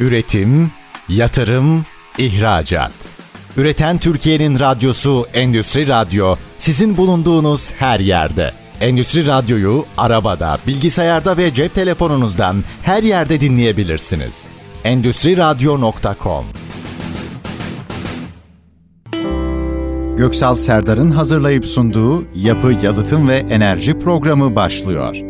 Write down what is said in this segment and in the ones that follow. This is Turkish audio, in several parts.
Üretim, yatırım, ihracat. Üreten Türkiye'nin radyosu Endüstri Radyo sizin bulunduğunuz her yerde. Endüstri Radyo'yu arabada, bilgisayarda ve cep telefonunuzdan her yerde dinleyebilirsiniz. Endüstri Radyo.com Göksal Serdar'ın hazırlayıp sunduğu Yapı, Yalıtım ve Enerji programı başlıyor.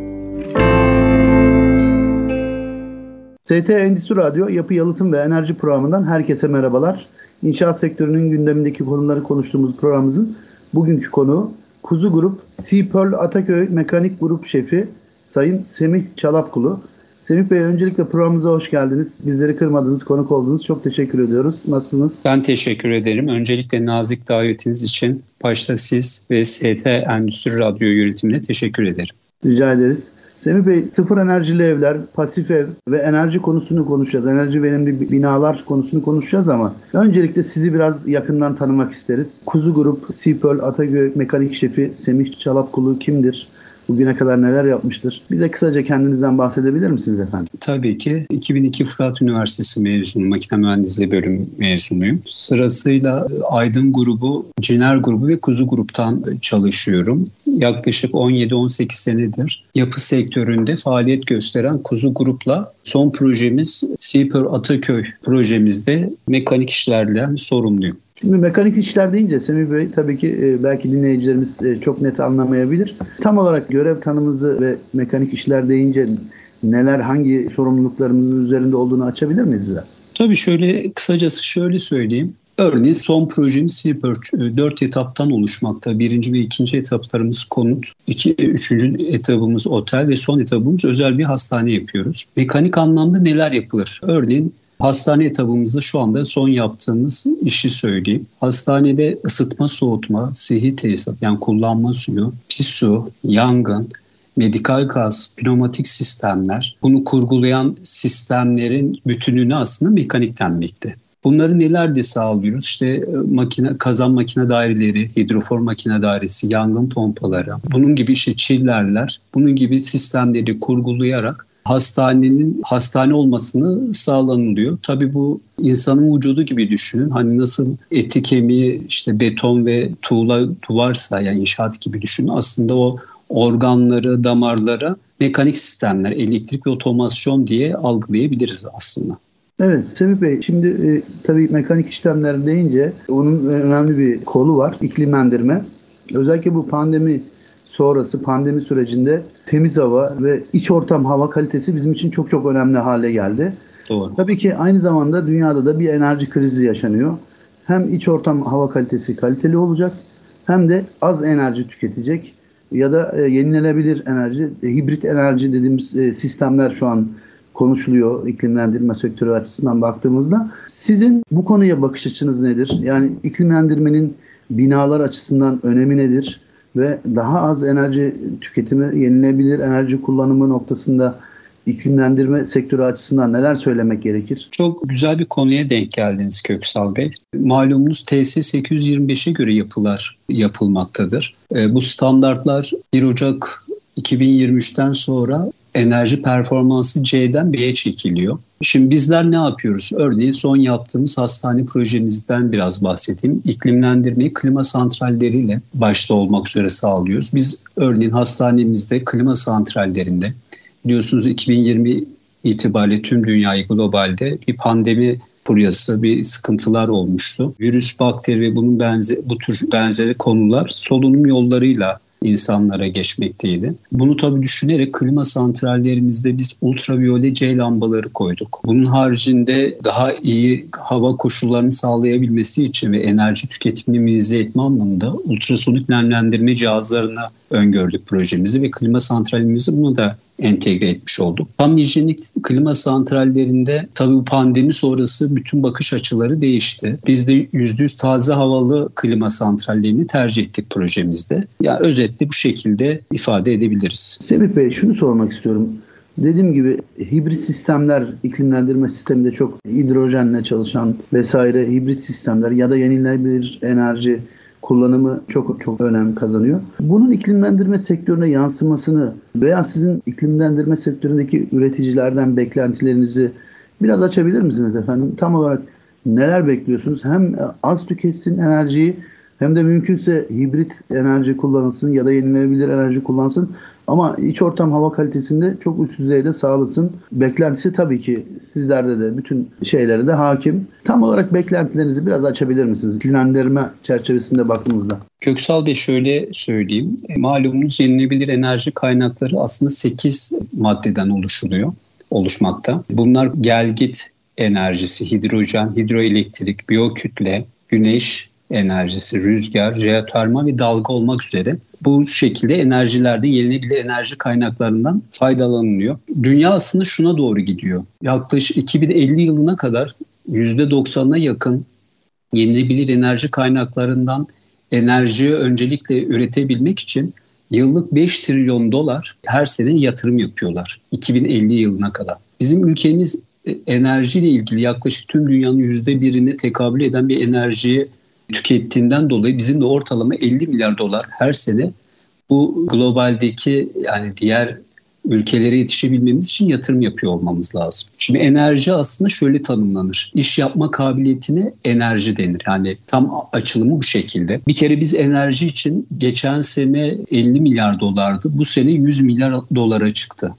ST Endüstri Radyo Yapı, Yalıtım ve Enerji programından herkese merhabalar. İnşaat sektörünün gündemindeki konuları konuştuğumuz programımızın bugünkü konuğu Kuzu Grup Seapearl Ataköy Mekanik Grup Şefi Sayın Semih Çalapkulu. Semih Bey öncelikle programımıza hoş geldiniz. Bizleri kırmadınız, konuk oldunuz. Çok teşekkür ediyoruz. Nasılsınız? Ben teşekkür ederim. Öncelikle nazik davetiniz için başta siz ve ST Endüstri Radyo yönetimine teşekkür ederim. Rica ederiz. Semih Bey sıfır enerjili evler, pasif ev ve enerji konusunu konuşacağız. Enerji verimli binalar konusunu konuşacağız ama öncelikle sizi biraz yakından tanımak isteriz. Kuzu Grup, Seapearl Atagö Mekanik Şefi Semih Çalapkulu kimdir? Bugüne kadar neler yapmıştır? Bize kısaca kendinizden bahsedebilir misiniz efendim? Tabii ki. 2002 Fırat Üniversitesi mezunu, makine mühendisliği bölüm mezunuyum. Sırasıyla Aydın grubu, Ciner grubu ve Kuzu gruptan çalışıyorum. Yaklaşık 17-18 senedir yapı sektöründe faaliyet gösteren Kuzu grupla son projemiz Seaper Ataköy projemizde mekanik işlerden sorumluyum. Şimdi mekanik işler deyince Semih Bey tabii ki e, belki dinleyicilerimiz e, çok net anlamayabilir. Tam olarak görev tanımınızı ve mekanik işler deyince neler, hangi sorumluluklarımızın üzerinde olduğunu açabilir miyiz biraz? Tabii şöyle kısacası şöyle söyleyeyim. Örneğin son projemiz Seaport 4 etaptan oluşmakta. Birinci ve ikinci etaplarımız konut, iki, üçüncü etapımız otel ve son etapımız özel bir hastane yapıyoruz. Mekanik anlamda neler yapılır? Örneğin Hastane etabımızda şu anda son yaptığımız işi söyleyeyim. Hastanede ısıtma, soğutma, sihi tesisat yani kullanma suyu, pis su, yangın, medikal gaz, pneumatik sistemler, bunu kurgulayan sistemlerin bütününü aslında mekanik denmekte. Bunları neler de sağlıyoruz? İşte e, makine, kazan makine daireleri, hidrofor makine dairesi, yangın pompaları, bunun gibi işte çillerler, bunun gibi sistemleri kurgulayarak hastanenin hastane olmasını sağlanılıyor. Tabii bu insanın vücudu gibi düşünün. Hani nasıl eti kemiği işte beton ve tuğla duvarsa yani inşaat gibi düşünün. Aslında o organları, damarlara mekanik sistemler, elektrik ve otomasyon diye algılayabiliriz aslında. Evet Semih Bey şimdi e, tabii mekanik işlemler deyince onun önemli bir kolu var iklimlendirme. Özellikle bu pandemi sonrası pandemi sürecinde temiz hava ve iç ortam hava kalitesi bizim için çok çok önemli hale geldi. Doğru. Tabii ki aynı zamanda dünyada da bir enerji krizi yaşanıyor. Hem iç ortam hava kalitesi kaliteli olacak hem de az enerji tüketecek ya da e, yenilenebilir enerji, e, hibrit enerji dediğimiz e, sistemler şu an konuşuluyor iklimlendirme sektörü açısından baktığımızda. Sizin bu konuya bakış açınız nedir? Yani iklimlendirmenin binalar açısından önemi nedir? Ve daha az enerji tüketimi, yenilebilir enerji kullanımı noktasında iklimlendirme sektörü açısından neler söylemek gerekir? Çok güzel bir konuya denk geldiniz Köksal Bey. Malumunuz TS 825'e göre yapılar yapılmaktadır. E, bu standartlar 1 Ocak 2023'ten sonra enerji performansı C'den B'ye çekiliyor. Şimdi bizler ne yapıyoruz? Örneğin son yaptığımız hastane projemizden biraz bahsedeyim. İklimlendirmeyi klima santralleriyle başta olmak üzere sağlıyoruz. Biz örneğin hastanemizde klima santrallerinde biliyorsunuz 2020 itibariyle tüm dünyayı globalde bir pandemi furyası, bir sıkıntılar olmuştu. Virüs, bakteri ve bunun benzer, bu tür benzeri konular solunum yollarıyla insanlara geçmekteydi. Bunu tabii düşünerek klima santrallerimizde biz ultraviyole C lambaları koyduk. Bunun haricinde daha iyi hava koşullarını sağlayabilmesi için ve enerji tüketimini minimize etme anlamında ultrasonik nemlendirme cihazlarına öngördük projemizi ve klima santralimizi buna da entegre etmiş olduk. Tam hijyenik klima santrallerinde tabii bu pandemi sonrası bütün bakış açıları değişti. Biz de %100 taze havalı klima santrallerini tercih ettik projemizde. Ya yani özetle bu şekilde ifade edebiliriz. Semih Bey şunu sormak istiyorum. Dediğim gibi hibrit sistemler iklimlendirme sisteminde çok hidrojenle çalışan vesaire hibrit sistemler ya da yenilenebilir enerji kullanımı çok çok önem kazanıyor. Bunun iklimlendirme sektörüne yansımasını veya sizin iklimlendirme sektöründeki üreticilerden beklentilerinizi Biraz açabilir misiniz efendim? Tam olarak neler bekliyorsunuz? Hem az tüketsin enerjiyi hem de mümkünse hibrit enerji kullanılsın ya da yenilenebilir enerji kullansın. Ama iç ortam hava kalitesinde çok üst düzeyde sağlasın. Beklentisi tabii ki sizlerde de bütün şeylere de hakim. Tam olarak beklentilerinizi biraz açabilir misiniz? Planlendirme çerçevesinde baktığımızda. Köksal Bey şöyle söyleyeyim. Malumunuz yenilebilir enerji kaynakları aslında 8 maddeden oluşuluyor, oluşmakta. Bunlar gelgit enerjisi, hidrojen, hidroelektrik, biyokütle, güneş, enerjisi, rüzgar, jeotermal ve dalga olmak üzere bu şekilde enerjilerde yenilebilir enerji kaynaklarından faydalanılıyor. Dünya aslında şuna doğru gidiyor. Yaklaşık 2050 yılına kadar %90'a yakın yenilebilir enerji kaynaklarından enerjiyi öncelikle üretebilmek için yıllık 5 trilyon dolar her sene yatırım yapıyorlar 2050 yılına kadar. Bizim ülkemiz e, enerjiyle ilgili yaklaşık tüm dünyanın %1'ine tekabül eden bir enerjiyi tükettiğinden dolayı bizim de ortalama 50 milyar dolar her sene bu globaldeki yani diğer ülkelere yetişebilmemiz için yatırım yapıyor olmamız lazım. Şimdi enerji aslında şöyle tanımlanır. İş yapma kabiliyetine enerji denir. Yani tam açılımı bu şekilde. Bir kere biz enerji için geçen sene 50 milyar dolardı. Bu sene 100 milyar dolara çıktı.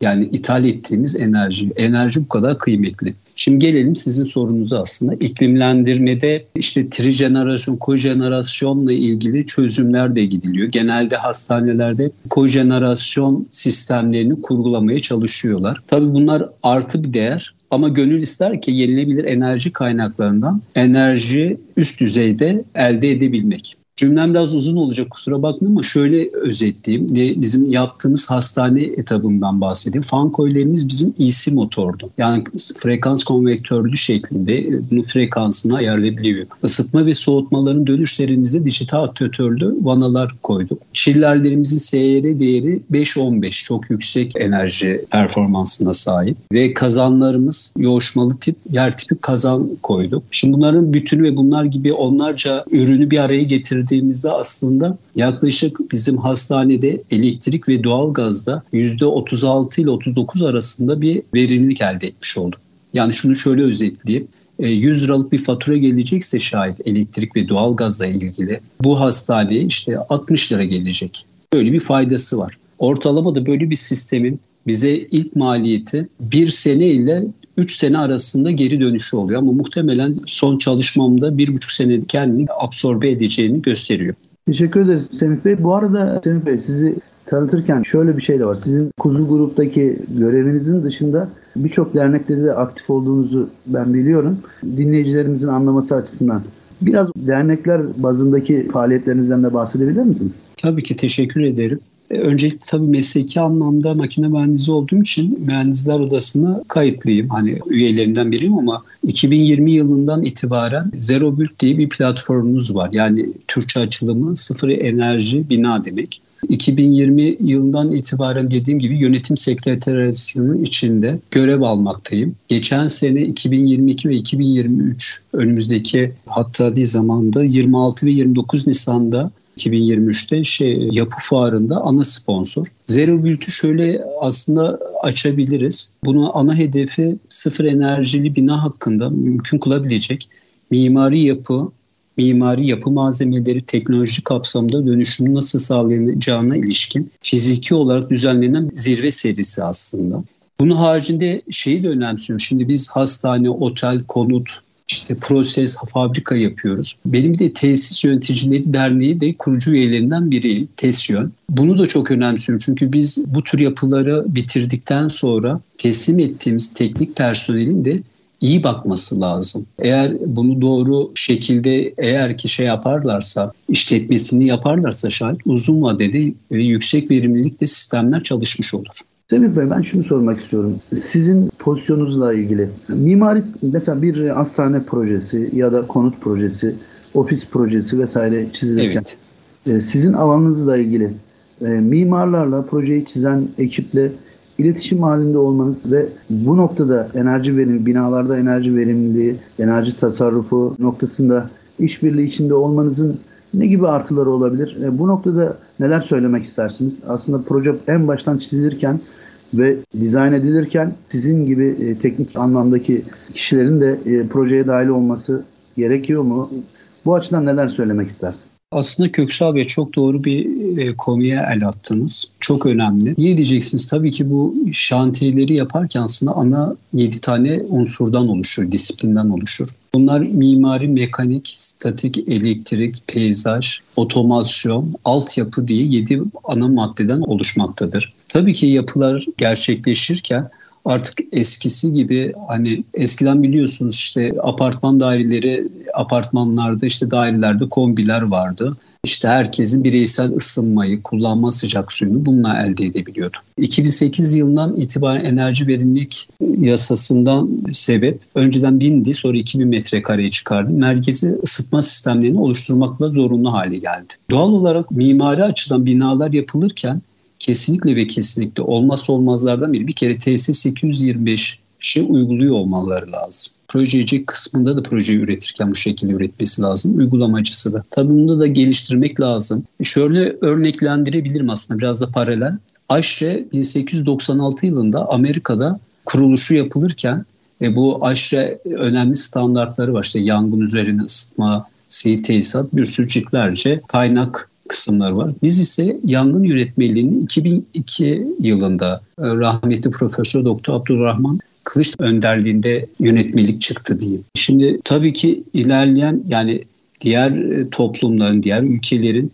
Yani ithal ettiğimiz enerji. Enerji bu kadar kıymetli. Şimdi gelelim sizin sorunuza aslında. İklimlendirmede işte trijenerasyon, kojenerasyonla ilgili çözümler de gidiliyor. Genelde hastanelerde kojenerasyon sistemlerini kurgulamaya çalışıyorlar. Tabii bunlar artı bir değer ama gönül ister ki yenilebilir enerji kaynaklarından enerji üst düzeyde elde edebilmek. Cümlem biraz uzun olacak kusura bakmayın ama şöyle özetleyeyim. Bizim yaptığımız hastane etabından bahsedeyim. Fan koylarımız bizim EC motordu. Yani frekans konvektörlü şeklinde e, bunu frekansını ayarlayabiliyor. Isıtma ve soğutmaların dönüşlerimizde dijital aktötörlü vanalar koyduk. Çillerlerimizin SYR değeri 5-15 çok yüksek enerji performansına sahip. Ve kazanlarımız yoğuşmalı tip yer tipi kazan koyduk. Şimdi bunların bütünü ve bunlar gibi onlarca ürünü bir araya getirdik değerlendirdiğimizde aslında yaklaşık bizim hastanede elektrik ve doğalgazda %36 ile 39 arasında bir verimlilik elde etmiş olduk. Yani şunu şöyle özetleyeyim. 100 e, liralık bir fatura gelecekse şayet elektrik ve doğalgazla ilgili bu hastaneye işte 60 lira gelecek. Böyle bir faydası var. Ortalamada böyle bir sistemin bize ilk maliyeti bir sene ile 3 sene arasında geri dönüşü oluyor. Ama muhtemelen son çalışmamda bir buçuk sene kendini absorbe edeceğini gösteriyor. Teşekkür ederiz Semih Bey. Bu arada Semih Bey sizi tanıtırken şöyle bir şey de var. Sizin Kuzu Grup'taki görevinizin dışında birçok dernekte de aktif olduğunuzu ben biliyorum. Dinleyicilerimizin anlaması açısından. Biraz dernekler bazındaki faaliyetlerinizden de bahsedebilir misiniz? Tabii ki teşekkür ederim. E, öncelikle tabii mesleki anlamda makine mühendisi olduğum için mühendisler odasına kayıtlıyım. Hani üyelerinden biriyim ama 2020 yılından itibaren Zero Build diye bir platformumuz var. Yani Türkçe açılımı sıfır enerji bina demek. 2020 yılından itibaren dediğim gibi yönetim sekreteryasının içinde görev almaktayım. Geçen sene 2022 ve 2023 önümüzdeki hatta değil zamanda 26 ve 29 Nisan'da 2023'te şey yapı fuarında ana sponsor. Zero Build'ü şöyle aslında açabiliriz. Bunu ana hedefi sıfır enerjili bina hakkında mümkün kılabilecek mimari yapı, mimari yapı malzemeleri teknoloji kapsamında dönüşümü nasıl sağlanacağına ilişkin fiziki olarak düzenlenen zirve serisi aslında. Bunun haricinde şeyi de önemsiyorum. Şimdi biz hastane, otel, konut, işte proses, fabrika yapıyoruz. Benim de Tesis Yöneticileri Derneği de kurucu üyelerinden biriyim. TESYÖN. Bunu da çok önemsiyorum çünkü biz bu tür yapıları bitirdikten sonra teslim ettiğimiz teknik personelin de iyi bakması lazım. Eğer bunu doğru şekilde eğer ki şey yaparlarsa, işletmesini yaparlarsa şayet uzun vadede ve yüksek verimlilikte sistemler çalışmış olur. Semih Bey ben şunu sormak istiyorum. Sizin pozisyonunuzla ilgili mimari mesela bir hastane projesi ya da konut projesi, ofis projesi vesaire çizilirken evet. E, sizin alanınızla ilgili e, mimarlarla projeyi çizen ekiple iletişim halinde olmanız ve bu noktada enerji verimi, binalarda enerji verimliliği, enerji tasarrufu noktasında işbirliği içinde olmanızın ne gibi artıları olabilir? E, bu noktada neler söylemek istersiniz? Aslında proje en baştan çizilirken ve dizayn edilirken sizin gibi e, teknik anlamdaki kişilerin de e, projeye dahil olması gerekiyor mu? Bu açıdan neler söylemek istersin? Aslında Köksal Bey çok doğru bir e, konuya el attınız. Çok önemli. Niye diyeceksiniz? Tabii ki bu şantiyeleri yaparken aslında ana 7 tane unsurdan oluşur, disiplinden oluşur. Bunlar mimari, mekanik, statik, elektrik, peyzaj, otomasyon, altyapı diye 7 ana maddeden oluşmaktadır. Tabii ki yapılar gerçekleşirken artık eskisi gibi hani eskiden biliyorsunuz işte apartman daireleri apartmanlarda işte dairelerde kombiler vardı. İşte herkesin bireysel ısınmayı, kullanma sıcak suyunu bununla elde edebiliyordu. 2008 yılından itibaren enerji verimlilik yasasından sebep önceden bindi sonra 2000 metrekareye çıkardı. Merkezi ısıtma sistemlerini oluşturmakla zorunlu hale geldi. Doğal olarak mimari açıdan binalar yapılırken kesinlikle ve kesinlikle olmazsa olmazlardan biri bir kere TS 825 şey uyguluyor olmaları lazım. Projeci kısmında da projeyi üretirken bu şekilde üretmesi lazım. Uygulamacısı da. Tabii bunu da geliştirmek lazım. Şöyle örneklendirebilirim aslında biraz da paralel. AŞRE 1896 yılında Amerika'da kuruluşu yapılırken ve bu AŞRE önemli standartları var. İşte yangın üzerine ısıtma, seyir tesisat, bir sürü ciltlerce kaynak kısımlar var. Biz ise yangın yönetmeliğini 2002 yılında e, rahmetli Profesör Doktor Abdurrahman Kılıç önderliğinde yönetmelik çıktı diyeyim. Şimdi tabii ki ilerleyen yani diğer e, toplumların, diğer ülkelerin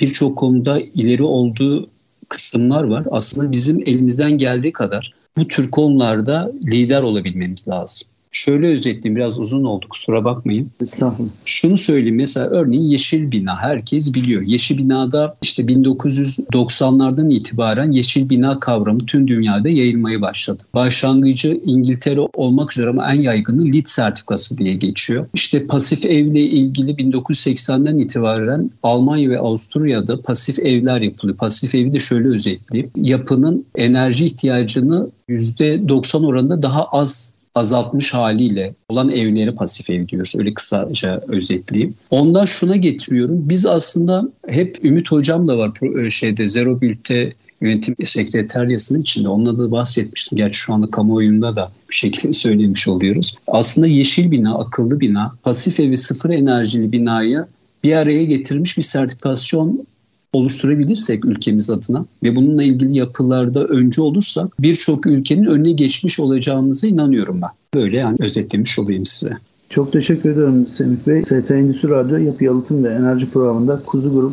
birçok konuda ileri olduğu kısımlar var. Aslında bizim elimizden geldiği kadar bu tür konularda lider olabilmemiz lazım. Şöyle özetleyeyim biraz uzun oldu kusura bakmayın. Estağfurullah. Şunu söyleyeyim mesela örneğin yeşil bina herkes biliyor. Yeşil binada işte 1990'lardan itibaren yeşil bina kavramı tüm dünyada yayılmaya başladı. Başlangıcı İngiltere olmak üzere ama en yaygını LEED sertifikası diye geçiyor. İşte pasif evle ilgili 1980'den itibaren Almanya ve Avusturya'da pasif evler yapılıyor. Pasif evi de şöyle özetleyeyim. Yapının enerji ihtiyacını %90 oranında daha az azaltmış haliyle olan evlere pasif ev diyoruz. Öyle kısaca özetleyeyim. Ondan şuna getiriyorum. Biz aslında hep Ümit Hocam da var e, şeyde Zero Bült'te yönetim sekreteryasının içinde. Onunla da bahsetmiştim. Gerçi şu anda kamuoyunda da bir şekilde söylemiş oluyoruz. Aslında yeşil bina, akıllı bina, pasif evi sıfır enerjili binayı bir araya getirmiş bir sertifikasyon oluşturabilirsek ülkemiz adına ve bununla ilgili yapılarda öncü olursak birçok ülkenin önüne geçmiş olacağımıza inanıyorum ben. Böyle yani özetlemiş olayım size. Çok teşekkür ederim Semih Bey. ST Endüstri Radyo Yapı Yalıtım ve Enerji Programı'nda Kuzu Grup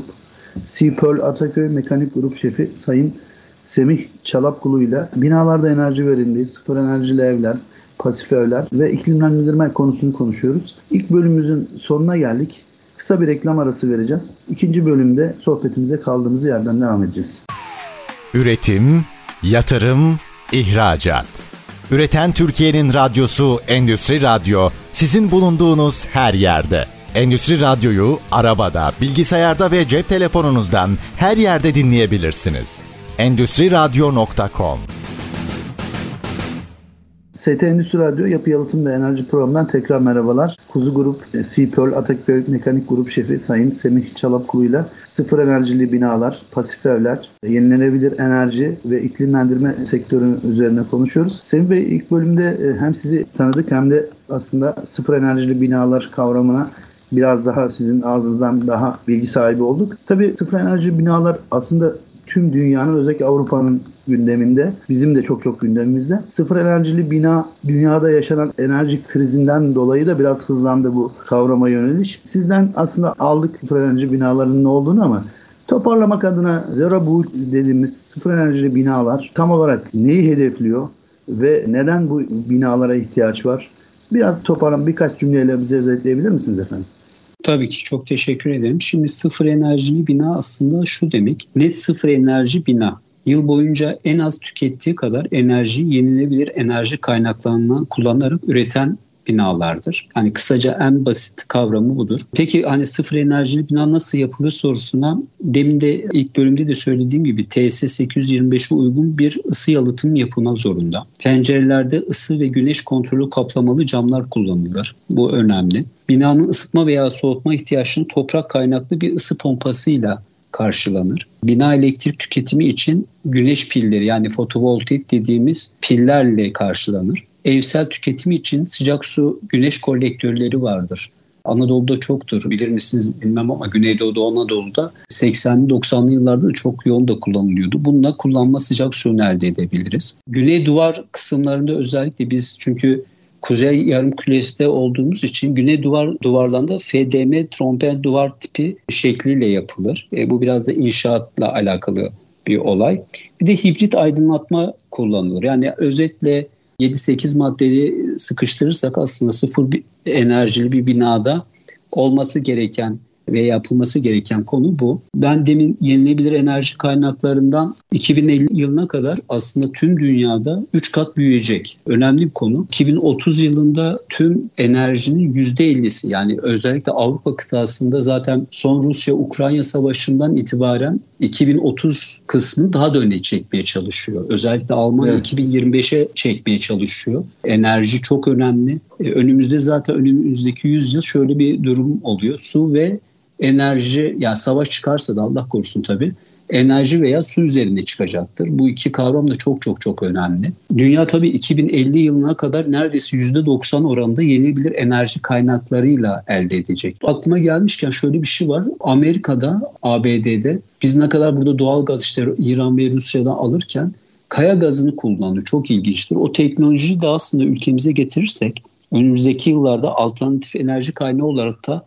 Seapearl Ataköy Mekanik Grup Şefi Sayın Semih Çalapkulu ile binalarda enerji verimliliği, sıfır enerjili evler, pasif evler ve iklimlendirme konusunu konuşuyoruz. İlk bölümümüzün sonuna geldik. Kısa bir reklam arası vereceğiz. İkinci bölümde sohbetimize kaldığımız yerden devam edeceğiz. Üretim, yatırım, ihracat. Üreten Türkiye'nin radyosu Endüstri Radyo sizin bulunduğunuz her yerde. Endüstri Radyo'yu arabada, bilgisayarda ve cep telefonunuzdan her yerde dinleyebilirsiniz. Endüstri Radyo.com ST Endüstri Radyo Yapı Yalıtım ve Enerji Programı'ndan tekrar merhabalar. Kuzu Grup, e, Seapearl Atakköy Mekanik Grup Şefi Sayın Semih Çalapkulu ile sıfır enerjili binalar, pasif evler, yenilenebilir enerji ve iklimlendirme sektörü üzerine konuşuyoruz. Semih Bey ilk bölümde e, hem sizi tanıdık hem de aslında sıfır enerjili binalar kavramına biraz daha sizin ağzınızdan daha bilgi sahibi olduk. Tabii sıfır enerji binalar aslında tüm dünyanın özellikle Avrupa'nın gündeminde. Bizim de çok çok gündemimizde. Sıfır enerjili bina dünyada yaşanan enerji krizinden dolayı da biraz hızlandı bu kavrama yöneliş. Sizden aslında aldık sıfır enerji binalarının ne olduğunu ama toparlamak adına Zero Boot dediğimiz sıfır enerjili binalar tam olarak neyi hedefliyor ve neden bu binalara ihtiyaç var? Biraz toparlan birkaç cümleyle bize özetleyebilir misiniz efendim? Tabii ki çok teşekkür ederim. Şimdi sıfır enerjili bina aslında şu demek. Net sıfır enerji bina. Yıl boyunca en az tükettiği kadar enerji yenilebilir enerji kaynaklarından kullanarak üreten binalardır. Hani kısaca en basit kavramı budur. Peki hani sıfır enerjili bina nasıl yapılır sorusuna demin de ilk bölümde de söylediğim gibi TS 825'e uygun bir ısı yalıtım yapılmak zorunda. Pencerelerde ısı ve güneş kontrolü kaplamalı camlar kullanılır. Bu önemli. Binanın ısıtma veya soğutma ihtiyaçını toprak kaynaklı bir ısı pompasıyla karşılanır. Bina elektrik tüketimi için güneş pilleri yani fotovoltaik dediğimiz pillerle karşılanır. Evsel tüketimi için sıcak su güneş kolektörleri vardır. Anadolu'da çoktur. Bilir misiniz bilmem ama Güneydoğu'da, Anadolu'da 80'li 90'lı yıllarda çok yoğun da kullanılıyordu. Bununla kullanma sıcak suyunu elde edebiliriz. Güney duvar kısımlarında özellikle biz çünkü Kuzey yarım küresi olduğumuz için güney duvar duvarlarında FDM trompet duvar tipi şekliyle yapılır. E, bu biraz da inşaatla alakalı bir olay. Bir de hibrit aydınlatma kullanılır. Yani özetle 7-8 maddeyi sıkıştırırsak aslında sıfır bir enerjili bir binada olması gereken ve yapılması gereken konu bu. Ben demin yenilebilir enerji kaynaklarından 2050 yılına kadar aslında tüm dünyada 3 kat büyüyecek. Önemli bir konu. 2030 yılında tüm enerjinin %50'si yani özellikle Avrupa kıtasında zaten son Rusya-Ukrayna savaşından itibaren 2030 kısmı daha da öne çekmeye çalışıyor. Özellikle Almanya evet. 2025'e çekmeye çalışıyor. Enerji çok önemli. E, önümüzde zaten önümüzdeki 100 yıl şöyle bir durum oluyor. Su ve enerji yani savaş çıkarsa da Allah korusun tabii enerji veya su üzerinde çıkacaktır. Bu iki kavram da çok çok çok önemli. Dünya tabii 2050 yılına kadar neredeyse %90 oranında yenilebilir enerji kaynaklarıyla elde edecek. Aklıma gelmişken şöyle bir şey var. Amerika'da, ABD'de biz ne kadar burada doğal gaz işte İran ve Rusya'dan alırken kaya gazını kullanıyor. Çok ilginçtir. O teknolojiyi de aslında ülkemize getirirsek önümüzdeki yıllarda alternatif enerji kaynağı olarak da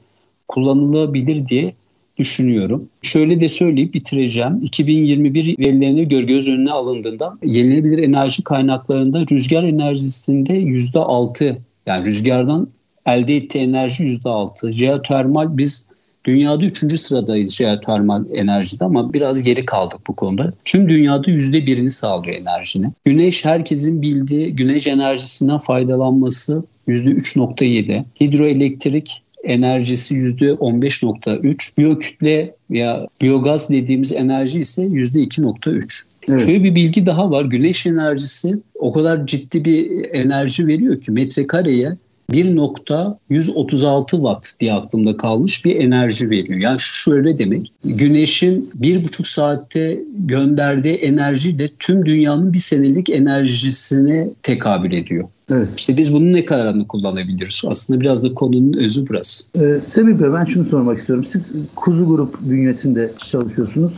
kullanılabilir diye düşünüyorum. Şöyle de söyleyip bitireceğim. 2021 verilerini gör göz önüne alındığında yenilebilir enerji kaynaklarında rüzgar enerjisinde %6 yani rüzgardan elde ettiği enerji %6. Jeotermal biz dünyada 3. sıradayız jeotermal enerjide ama biraz geri kaldık bu konuda. Tüm dünyada %1'ini sağlıyor enerjini. Güneş herkesin bildiği güneş enerjisinden faydalanması %3.7. Hidroelektrik enerjisi %15.3. Biyokütle veya biyogaz dediğimiz enerji ise %2.3. Evet. Şöyle bir bilgi daha var. Güneş enerjisi o kadar ciddi bir enerji veriyor ki metrekareye 1.136 watt diye aklımda kalmış bir enerji veriyor. Yani şöyle demek güneşin bir buçuk saatte gönderdiği enerji de tüm dünyanın bir senelik enerjisine tekabül ediyor. Evet. İşte biz bunun ne kadarını kullanabiliriz? Aslında biraz da konunun özü burası. Ee, Bey ben şunu sormak istiyorum. Siz Kuzu Grup bünyesinde çalışıyorsunuz.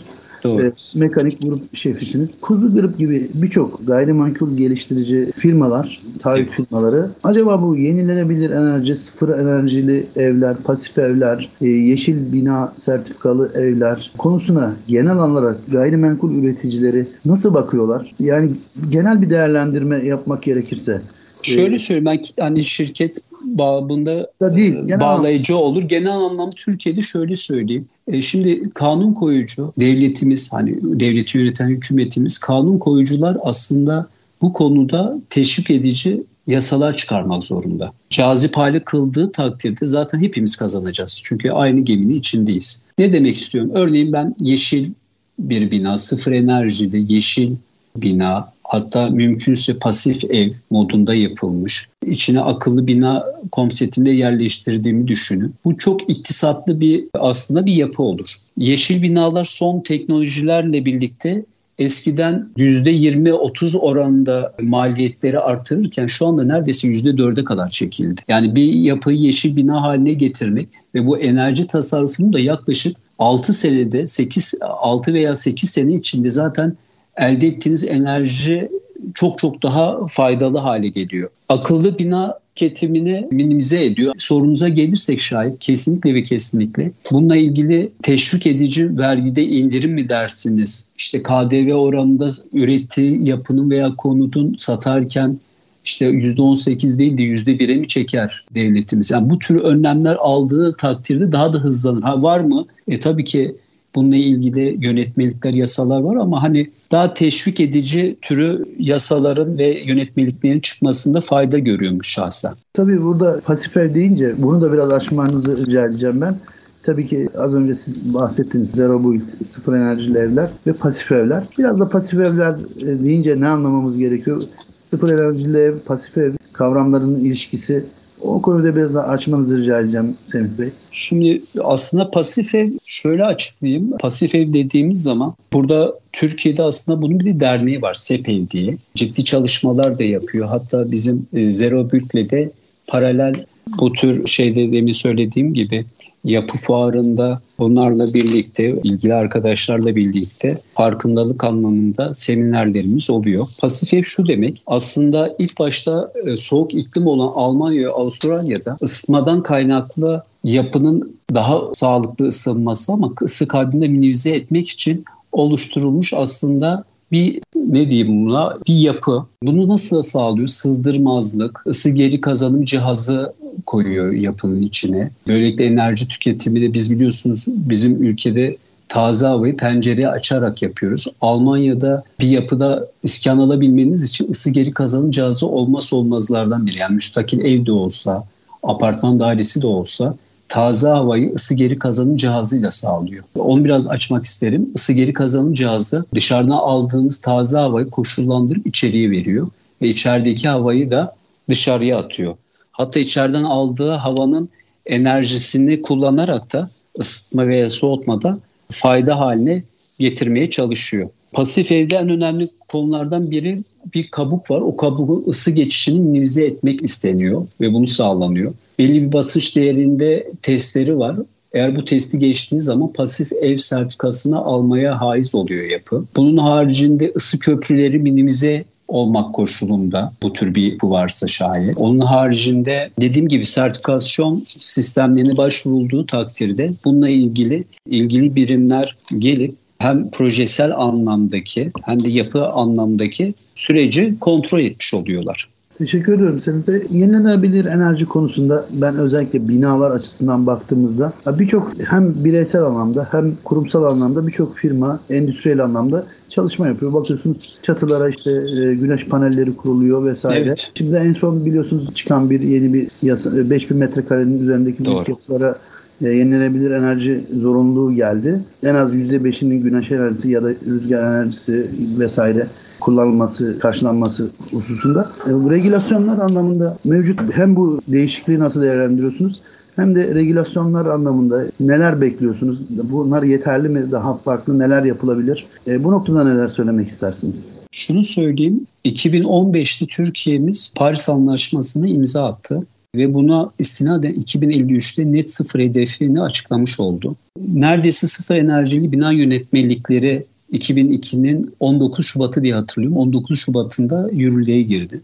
Doğru. E, mekanik grup şefisiniz. Kuzu Grup gibi birçok gayrimenkul geliştirici firmalar, taahhüt evet. firmaları acaba bu yenilenebilir enerji, sıfır enerjili evler, pasif evler, e, yeşil bina sertifikalı evler konusuna genel olarak gayrimenkul üreticileri nasıl bakıyorlar? Yani genel bir değerlendirme yapmak gerekirse Şöyle söyleyeyim ben hani şirket babında da değil, genel bağlayıcı anlamda. olur. Genel anlamda Türkiye'de şöyle söyleyeyim. E, şimdi kanun koyucu devletimiz hani devleti yöneten hükümetimiz kanun koyucular aslında bu konuda teşvik edici yasalar çıkarmak zorunda. Cazip hale kıldığı takdirde zaten hepimiz kazanacağız. Çünkü aynı geminin içindeyiz. Ne demek istiyorum? Örneğin ben yeşil bir bina, sıfır enerjili yeşil bina, hatta mümkünse pasif ev modunda yapılmış. İçine akıllı bina konseptinde yerleştirdiğimi düşünün. Bu çok iktisatlı bir aslında bir yapı olur. Yeşil binalar son teknolojilerle birlikte eskiden %20-30 oranında maliyetleri artırırken şu anda neredeyse %4'e kadar çekildi. Yani bir yapıyı yeşil bina haline getirmek ve bu enerji tasarrufunu da yaklaşık 6 senede 8 6 veya 8 sene içinde zaten elde ettiğiniz enerji çok çok daha faydalı hale geliyor. Akıllı bina tüketimini minimize ediyor. Sorunuza gelirsek şayet kesinlikle ve kesinlikle bununla ilgili teşvik edici vergide indirim mi dersiniz? İşte KDV oranında ürettiği yapının veya konutun satarken işte %18 değil de %1'e mi çeker devletimiz? Yani bu tür önlemler aldığı takdirde daha da hızlanır. Ha var mı? E tabii ki Bununla ilgili yönetmelikler, yasalar var ama hani daha teşvik edici türü yasaların ve yönetmeliklerin çıkmasında fayda görüyormuş şahsen. Tabii burada pasif ev deyince bunu da biraz açmanızı rica edeceğim ben. Tabii ki az önce siz bahsettiniz zero build, sıfır enerjili evler ve pasif evler. Biraz da pasif evler e, deyince ne anlamamız gerekiyor? Sıfır enerjili ev, pasif ev kavramlarının ilişkisi O konuda biraz daha açmanızı rica edeceğim Semih Bey. Şimdi aslında pasif ev şöyle açıklayayım. Pasif ev dediğimiz zaman burada Türkiye'de aslında bunun bir derneği var SEPEV diye. Ciddi çalışmalar da yapıyor. Hatta bizim e, Zero Bülk'le de paralel bu tür şeyde demin söylediğim gibi yapı fuarında bunlarla birlikte, ilgili arkadaşlarla birlikte farkındalık anlamında seminerlerimiz oluyor. Pasif ev şu demek, aslında ilk başta e, soğuk iklim olan Almanya ve Avustralya'da ısıtmadan kaynaklı yapının daha sağlıklı ısınması ama ısı kaybını minimize etmek için oluşturulmuş aslında bir ne diyeyim buna bir yapı. Bunu nasıl sağlıyor? Sızdırmazlık, ısı geri kazanım cihazı koyuyor yapının içine. Böylelikle enerji tüketimi de biz biliyorsunuz bizim ülkede taze havayı pencereye açarak yapıyoruz. Almanya'da bir yapıda iskan alabilmeniz için ısı geri kazanım cihazı olmazsa olmazlardan biri. Yani müstakil ev de olsa, apartman dairesi de olsa taze havayı ısı geri kazanım cihazıyla sağlıyor. Onu biraz açmak isterim. Isı geri kazanım cihazı dışarıdan aldığınız taze havayı koşullandırıp içeriye veriyor ve içerideki havayı da dışarıya atıyor. Hatta içeriden aldığı havanın enerjisini kullanarak da ısıtma veya soğutmada fayda haline getirmeye çalışıyor. Pasif evde en önemli konulardan biri bir kabuk var. O kabuğun ısı geçişini minimize etmek isteniyor ve bunu sağlanıyor. Belli bir basınç değerinde testleri var. Eğer bu testi geçtiği zaman pasif ev sertifikasını almaya haiz oluyor yapı. Bunun haricinde ısı köprüleri minimize olmak koşulunda bu tür bir yapı varsa şayet. Onun haricinde dediğim gibi sertifikasyon sistemlerine başvurulduğu takdirde bununla ilgili ilgili birimler gelip hem projesel anlamdaki hem de yapı anlamdaki süreci kontrol etmiş oluyorlar. Teşekkür ediyorum Semih Bey. Yenilenebilir enerji konusunda ben özellikle binalar açısından baktığımızda birçok hem bireysel anlamda hem kurumsal anlamda birçok firma endüstriyel anlamda çalışma yapıyor. Bakıyorsunuz çatılara işte e, güneş panelleri kuruluyor vesaire. Evet. Şimdi en son biliyorsunuz çıkan bir yeni bir yasa 5000 metrekarenin üzerindeki büyük yapılara e, yenilenebilir enerji zorunluluğu geldi. En az %5'inin güneş enerjisi ya da rüzgar enerjisi vesaire kullanılması, karşılanması hususunda. E, regülasyonlar anlamında mevcut hem bu değişikliği nasıl değerlendiriyorsunuz hem de regülasyonlar anlamında neler bekliyorsunuz? Bunlar yeterli mi? Daha farklı neler yapılabilir? E, bu noktada neler söylemek istersiniz? Şunu söyleyeyim. 2015'te Türkiye'miz Paris Anlaşması'na imza attı ve buna istinaden 2053'te net sıfır hedefini açıklamış oldu. Neredeyse sıfır enerjili bina yönetmelikleri 2002'nin 19 Şubat'ı diye hatırlıyorum. 19 Şubat'ında yürürlüğe girdi.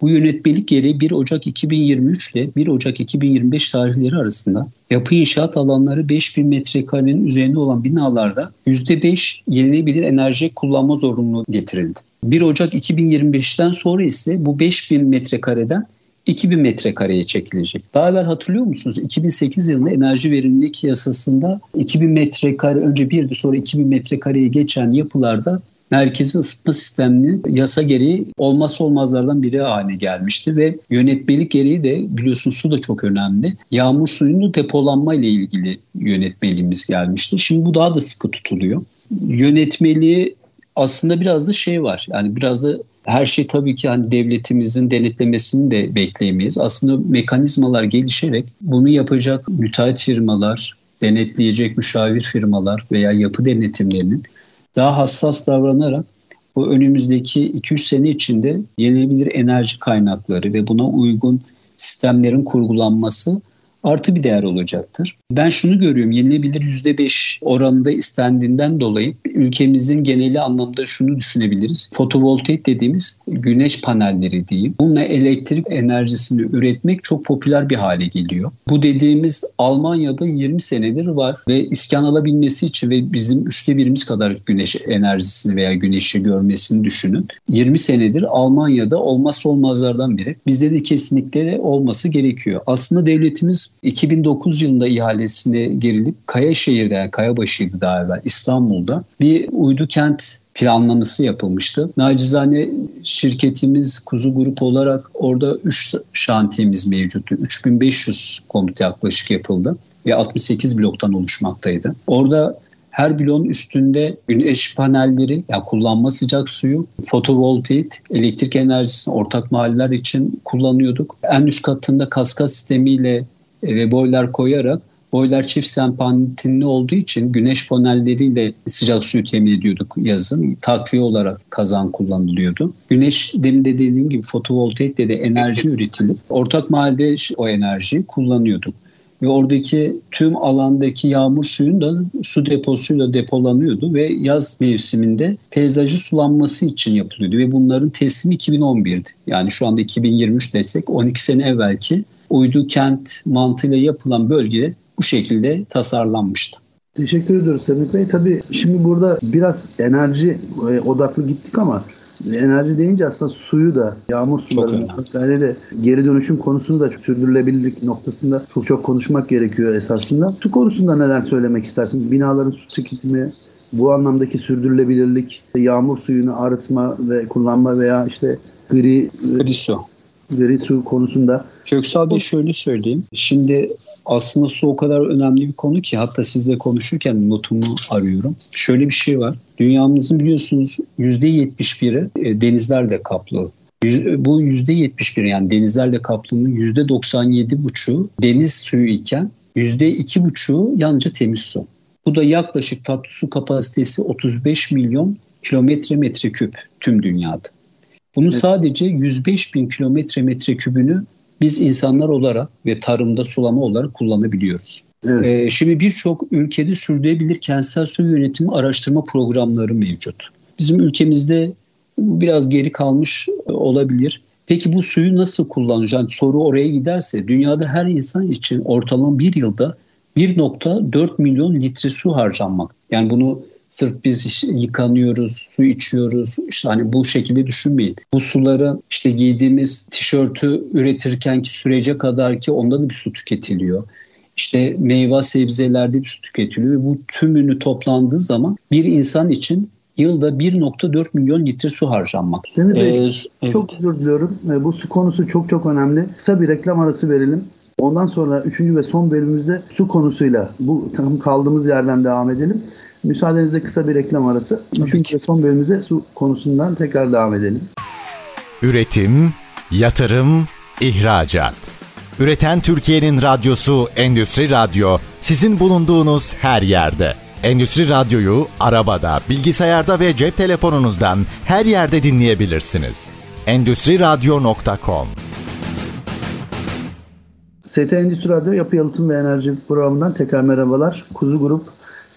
Bu yönetmelik gereği 1 Ocak 2023 ile 1 Ocak 2025 tarihleri arasında yapı inşaat alanları 5000 metrekarenin üzerinde olan binalarda %5 yenilebilir enerji kullanma zorunluluğu getirildi. 1 Ocak 2025'ten sonra ise bu 5000 metrekareden 2000 metrekareye çekilecek. Daha evvel hatırlıyor musunuz? 2008 yılında enerji verimlilik yasasında 2000 metrekare önce birdi sonra 2000 metrekareye geçen yapılarda merkezi ısıtma sisteminin yasa gereği olmazsa olmazlardan biri haline gelmişti ve yönetmelik gereği de biliyorsun su da çok önemli. Yağmur suyunu depolanma ile ilgili yönetmeliğimiz gelmişti. Şimdi bu daha da sıkı tutuluyor. Yönetmeliği aslında biraz da şey var. Yani biraz da her şey tabii ki hani devletimizin denetlemesini de bekleyemeyiz. Aslında mekanizmalar gelişerek bunu yapacak müteahhit firmalar, denetleyecek müşavir firmalar veya yapı denetimlerinin daha hassas davranarak bu önümüzdeki 2-3 sene içinde yenilebilir enerji kaynakları ve buna uygun sistemlerin kurgulanması artı bir değer olacaktır. Ben şunu görüyorum yenilebilir %5 oranında istendiğinden dolayı ülkemizin geneli anlamda şunu düşünebiliriz. Fotovoltaik dediğimiz güneş panelleri diyeyim. Bununla elektrik enerjisini üretmek çok popüler bir hale geliyor. Bu dediğimiz Almanya'da 20 senedir var ve iskan alabilmesi için ve bizim üçte birimiz kadar güneş enerjisini veya güneşi görmesini düşünün. 20 senedir Almanya'da olmazsa olmazlardan biri. Bizde de kesinlikle olması gerekiyor. Aslında devletimiz 2009 yılında ihalesine girilip Kayaşehir'de yani Kayabaşı'ydı daha evvel İstanbul'da bir uydu kent planlaması yapılmıştı. Nacizane şirketimiz Kuzu Grup olarak orada 3 şantiyemiz mevcuttu. 3500 konut yaklaşık yapıldı ve 68 bloktan oluşmaktaydı. Orada Her bloğun üstünde güneş panelleri, yani kullanma sıcak suyu, fotovoltaik, elektrik enerjisini ortak mahalleler için kullanıyorduk. En üst katında kaskat sistemiyle ve boiler koyarak boiler çift sempantinli olduğu için güneş panelleriyle sıcak suyu temin ediyorduk yazın. Takviye olarak kazan kullanılıyordu. Güneş demin de dediğim gibi fotovoltaik de enerji üretilip ortak mahallede o enerjiyi kullanıyorduk ve oradaki tüm alandaki yağmur suyun da su deposuyla depolanıyordu ve yaz mevsiminde peyzajı sulanması için yapılıyordu ve bunların teslimi 2011'di. Yani şu anda 2023 desek 12 sene evvelki uydu kent mantığıyla yapılan bölge bu şekilde tasarlanmıştı. Teşekkür ediyoruz Semih Bey. Tabii şimdi burada biraz enerji e, odaklı gittik ama enerji deyince aslında suyu da yağmur suları vesaireyle geri dönüşüm konusunu da sürdürülebilirlik noktasında çok çok konuşmak gerekiyor esasında. Su konusunda neler söylemek istersin? Binaların su tüketimi, bu anlamdaki sürdürülebilirlik, yağmur suyunu arıtma ve kullanma veya işte gri, gri su. Gri su konusunda. Köksal Bey şöyle söyleyeyim. Şimdi aslında su o kadar önemli bir konu ki hatta sizle konuşurken notumu arıyorum. Şöyle bir şey var. Dünyamızın biliyorsunuz %71'i e, denizlerle kaplı. Bu %71 yani denizlerle kaplının %97,5'u deniz suyu iken %2,5'u yalnızca temiz su. Bu da yaklaşık tatlı su kapasitesi 35 milyon kilometre metreküp tüm dünyada. Evet. sadece 105 bin kilometre metrekübünü biz insanlar olarak ve tarımda sulama olarak kullanabiliyoruz. Evet. Ee, şimdi birçok ülkede sürdürülebilir kentsel su yönetimi araştırma programları mevcut. Bizim ülkemizde biraz geri kalmış e, olabilir. Peki bu suyu nasıl kullanacağız? Yani soru oraya giderse dünyada her insan için ortalama bir yılda 1.4 milyon litre su harcanmak. Yani bunu Sırf biz yıkanıyoruz, su içiyoruz. İşte hani bu şekilde düşünmeyin. Bu suları işte giydiğimiz tişörtü üretirkenki sürece kadar ki onda da bir su tüketiliyor. İşte meyve sebzelerde bir su tüketiliyor ve bu tümünü toplandığı zaman bir insan için yılda 1.4 milyon litre su harcanmak. Demir Bey, ee, evet. çok özür diliyorum. Ee, bu su konusu çok çok önemli. Kısa bir reklam arası verelim. Ondan sonra üçüncü ve son bölümümüzde su konusuyla bu tam kaldığımız yerden devam edelim. Müsaadenizle kısa bir reklam arası. Çünkü son bölümümüzde su konusundan tekrar devam edelim. Üretim, yatırım, ihracat. Üreten Türkiye'nin radyosu Endüstri Radyo sizin bulunduğunuz her yerde. Endüstri Radyo'yu arabada, bilgisayarda ve cep telefonunuzdan her yerde dinleyebilirsiniz. Endüstri Radyo.com ST Endüstri Radyo Yapı Yalıtım ve Enerji programından tekrar merhabalar. Kuzu Grup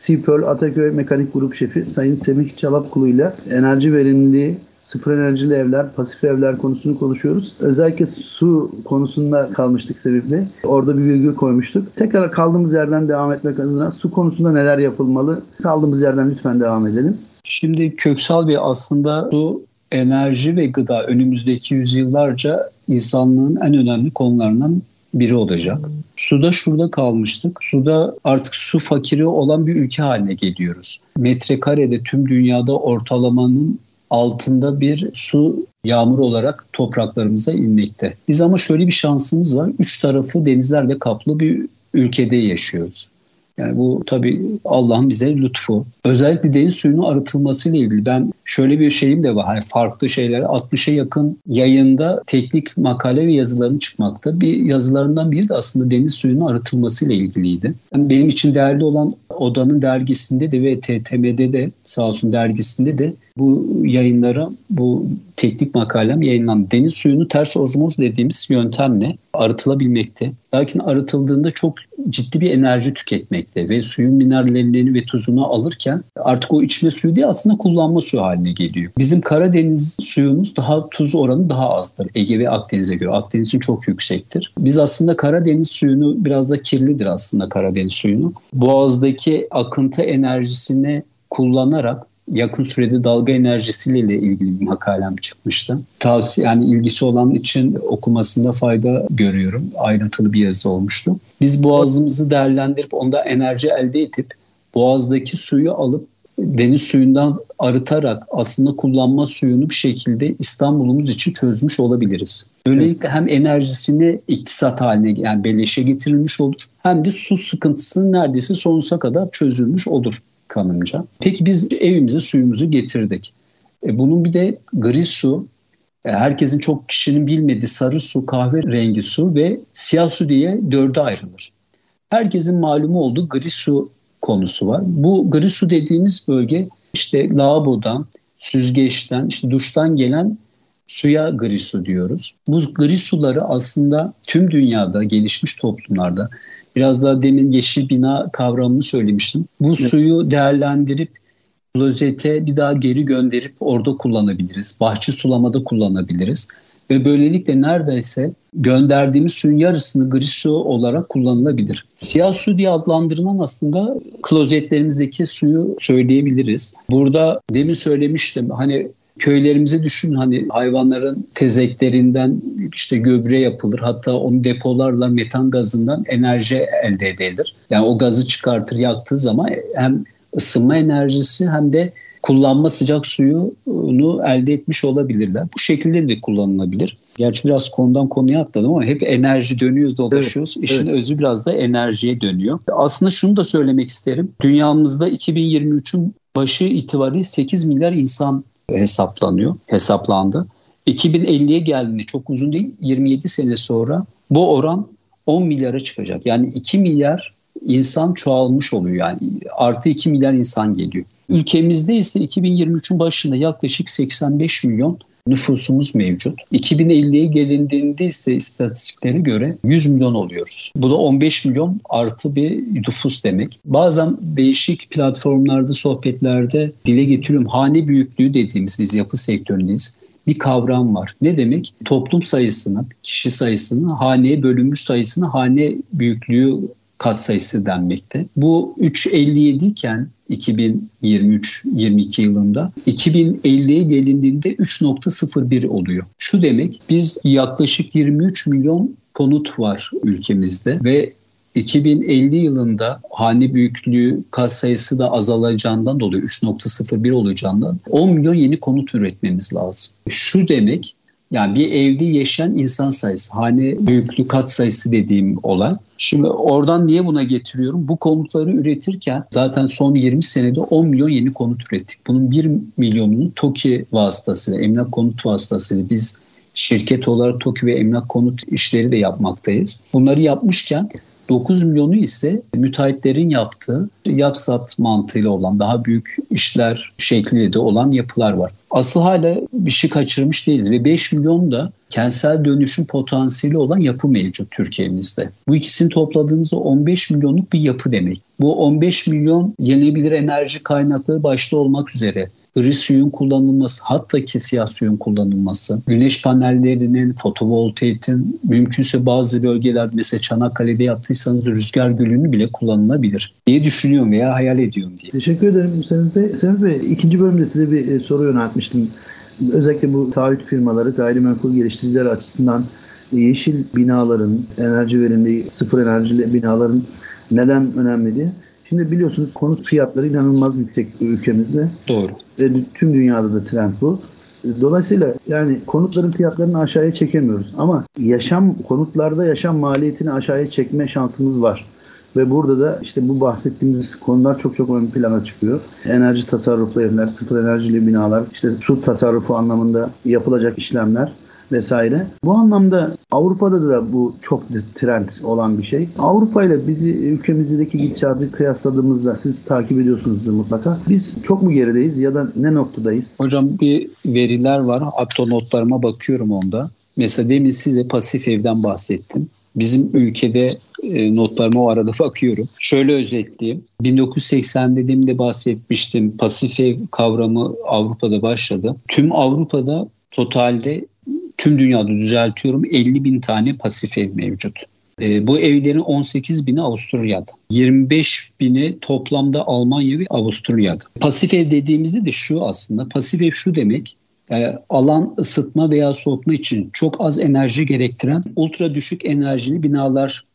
Sipöl Ataköy Mekanik Grup Şefi Sayın Semih Çalapkulu ile enerji verimliliği, sıfır enerjili evler, pasif evler konusunu konuşuyoruz. Özellikle su konusunda kalmıştık sebeple. Orada bir virgül koymuştuk. Tekrar kaldığımız yerden devam etmek adına su konusunda neler yapılmalı? Kaldığımız yerden lütfen devam edelim. Şimdi Köksal Bey aslında su, enerji ve gıda önümüzdeki yüzyıllarca insanlığın en önemli konularından biri olacak. Suda şurada kalmıştık. Suda artık su fakiri olan bir ülke haline geliyoruz. Metrekarede tüm dünyada ortalamanın altında bir su yağmur olarak topraklarımıza inmekte. Biz ama şöyle bir şansımız var. Üç tarafı denizlerle kaplı bir ülkede yaşıyoruz. Yani bu tabii Allah'ın bize lütfu. Özellikle deniz suyunun arıtılması ile ilgili ben şöyle bir şeyim de var. Hani farklı şeyler 60'a yakın yayında teknik makale ve yazılarım çıkmakta. Bir yazılarından biri de aslında deniz suyunun arıtılması ile ilgiliydi. Yani benim için değerli olan Oda'nın dergisinde de ve TTM'de de sağ olsun dergisinde de bu yayınlara bu teknik makalem yayınlandı. Deniz suyunu ters ozmoz dediğimiz yöntemle arıtılabilmekte. Lakin arıtıldığında çok ciddi bir enerji tüketmekte ve suyun minerallerini ve tuzunu alırken artık o içme suyu değil aslında kullanma suyu haline geliyor. Bizim Karadeniz suyumuz daha tuz oranı daha azdır Ege ve Akdeniz'e göre. Akdeniz'in çok yüksektir. Biz aslında Karadeniz suyunu biraz da kirlidir aslında Karadeniz suyunu. Boğaz'daki akıntı enerjisini kullanarak yakın sürede dalga enerjisiyle ilgili bir makalem çıkmıştı. Tavsiye yani ilgisi olan için okumasında fayda görüyorum. Ayrıntılı bir yazı olmuştu. Biz boğazımızı değerlendirip onda enerji elde edip boğazdaki suyu alıp deniz suyundan arıtarak aslında kullanma suyunu bir şekilde İstanbul'umuz için çözmüş olabiliriz. Böylelikle hem enerjisini iktisat haline yani beleşe getirilmiş olur hem de su sıkıntısının neredeyse sonsuza kadar çözülmüş olur. Kanımca. Peki biz evimize suyumuzu getirdik. E, bunun bir de gri su, e, herkesin çok kişinin bilmediği sarı su, kahverengi su ve siyah su diye dörde ayrılır. Herkesin malumu olduğu gri su konusu var. Bu gri su dediğimiz bölge işte lavabodan, süzgeçten, işte duştan gelen suya gri su diyoruz. Bu gri suları aslında tüm dünyada, gelişmiş toplumlarda biraz daha demin yeşil bina kavramını söylemiştim. Bu evet. suyu değerlendirip klozete bir daha geri gönderip orada kullanabiliriz. Bahçe sulamada kullanabiliriz. Ve böylelikle neredeyse gönderdiğimiz suyun yarısını gri su olarak kullanılabilir. Siyah su diye adlandırılan aslında klozetlerimizdeki suyu söyleyebiliriz. Burada demin söylemiştim hani köylerimize düşün hani hayvanların tezeklerinden işte gübre yapılır. Hatta onu depolarla metan gazından enerji elde edilir. Yani o gazı çıkartır yaktığı zaman hem ısınma enerjisi hem de kullanma sıcak suyunu elde etmiş olabilirler. Bu şekilde de kullanılabilir. Gerçi biraz konudan konuya atladım ama hep enerji dönüyoruz dolaşıyoruz. Evet, İşin evet. özü biraz da enerjiye dönüyor. Aslında şunu da söylemek isterim. Dünyamızda 2023'ün başı itibariyle 8 milyar insan hesaplanıyor, hesaplandı. 2050'ye geldiğinde çok uzun değil 27 sene sonra bu oran 10 milyara çıkacak. Yani 2 milyar insan çoğalmış oluyor yani artı 2 milyar insan geliyor. Ülkemizde ise 2023'ün başında yaklaşık 85 milyon nüfusumuz mevcut. 2050'ye gelindiğinde ise istatistiklere göre 100 milyon oluyoruz. Bu da 15 milyon artı bir nüfus demek. Bazen değişik platformlarda, sohbetlerde dile getiriyorum. Hane büyüklüğü dediğimiz biz yapı sektöründeyiz bir kavram var. Ne demek? Toplum sayısının, kişi sayısının haneye bölünmüş sayısını hane büyüklüğü katsayısı denmekte. Bu 3.57 iken 2023-22 yılında 2050'ye gelindiğinde 3.01 oluyor. Şu demek biz yaklaşık 23 milyon konut var ülkemizde ve 2050 yılında hane büyüklüğü kat sayısı da azalacağından dolayı 3.01 olacağından 10 milyon yeni konut üretmemiz lazım. Şu demek yani bir evde yaşayan insan sayısı, hane büyüklük kat sayısı dediğim olay. Şimdi oradan niye buna getiriyorum? Bu konutları üretirken zaten son 20 senede 10 milyon yeni konut ürettik. Bunun 1 milyonunu TOKİ vasıtasıyla, emlak konut vasıtasıyla biz şirket olarak TOKİ ve emlak konut işleri de yapmaktayız. Bunları yapmışken 9 milyonu ise müteahhitlerin yaptığı yapsat mantığıyla olan daha büyük işler şekliyle de olan yapılar var. Asıl hala bir şey kaçırmış değiliz ve 5 milyon da kentsel dönüşüm potansiyeli olan yapı mevcut Türkiye'mizde. Bu ikisini topladığınızda 15 milyonluk bir yapı demek. Bu 15 milyon yenilebilir enerji kaynakları başta olmak üzere gri suyun kullanılması, hatta ki siyah suyun kullanılması, güneş panellerinin, fotovoltaikin, mümkünse bazı bölgelerde mesela Çanakkale'de yaptıysanız rüzgar gülünü bile kullanılabilir diye düşünüyorum veya hayal ediyorum diye. Teşekkür ederim Semih Bey. Semih Bey ikinci bölümde size bir e, soru yöneltmiştim. Özellikle bu taahhüt firmaları, gayrimenkul geliştiriciler açısından yeşil binaların, enerji verimli, sıfır enerjili binaların neden önemli diye. Şimdi biliyorsunuz konut fiyatları inanılmaz yüksek ülkemizde. Doğru. Ve tüm dünyada da trend bu. Dolayısıyla yani konutların fiyatlarını aşağıya çekemiyoruz. Ama yaşam konutlarda yaşam maliyetini aşağıya çekme şansımız var. Ve burada da işte bu bahsettiğimiz konular çok çok ön plana çıkıyor. Enerji tasarruflu evler, sıfır enerjili binalar, işte su tasarrufu anlamında yapılacak işlemler vesaire. Bu anlamda Avrupa'da da bu çok trend olan bir şey. Avrupa ile bizi ülkemizdeki gidişatı kıyasladığımızda siz takip ediyorsunuzdur mutlaka. Biz çok mu gerideyiz ya da ne noktadayız? Hocam bir veriler var. Hatta notlarıma bakıyorum onda. Mesela demin size pasif evden bahsettim. Bizim ülkede e, notlarıma o arada bakıyorum. Şöyle özetleyeyim. 1980 dediğimde bahsetmiştim. Pasif ev kavramı Avrupa'da başladı. Tüm Avrupa'da totalde tüm dünyada düzeltiyorum 50 bin tane pasif ev mevcut. E, bu evlerin 18 bini Avusturya'da. 25 bini toplamda Almanya ve Avusturya'da. Pasif ev dediğimizde de şu aslında. Pasif ev şu demek. E, alan ısıtma veya soğutma için çok az enerji gerektiren ultra düşük enerjili binalar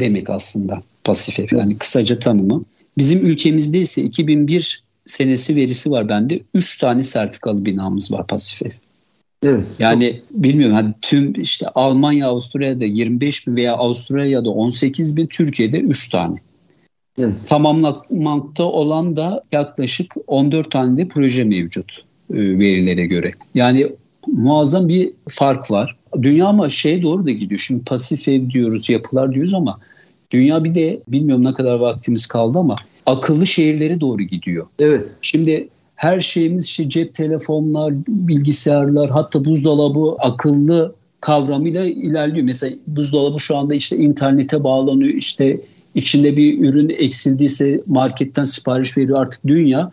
demek aslında pasif ev. Yani kısaca tanımı. Bizim ülkemizde ise 2001 senesi verisi var bende. 3 tane sertifikalı binamız var pasif ev. Evet. Yani bilmiyorum hani tüm işte Almanya, Avusturya'da 25 bin veya Avusturya'da 18 bin, Türkiye'de 3 tane. Evet. Tamamlanmakta olan da yaklaşık 14 tane de proje mevcut e, verilere göre. Yani muazzam bir fark var. Dünya ama şeye doğru da gidiyor. Şimdi pasif ev diyoruz, yapılar diyoruz ama dünya bir de bilmiyorum ne kadar vaktimiz kaldı ama akıllı şehirlere doğru gidiyor. Evet. Şimdi her şeyimiz işte cep telefonlar, bilgisayarlar, hatta buzdolabı akıllı kavramıyla ilerliyor. Mesela buzdolabı şu anda işte internete bağlanıyor. İşte içinde bir ürün eksildiyse marketten sipariş veriyor. Artık dünya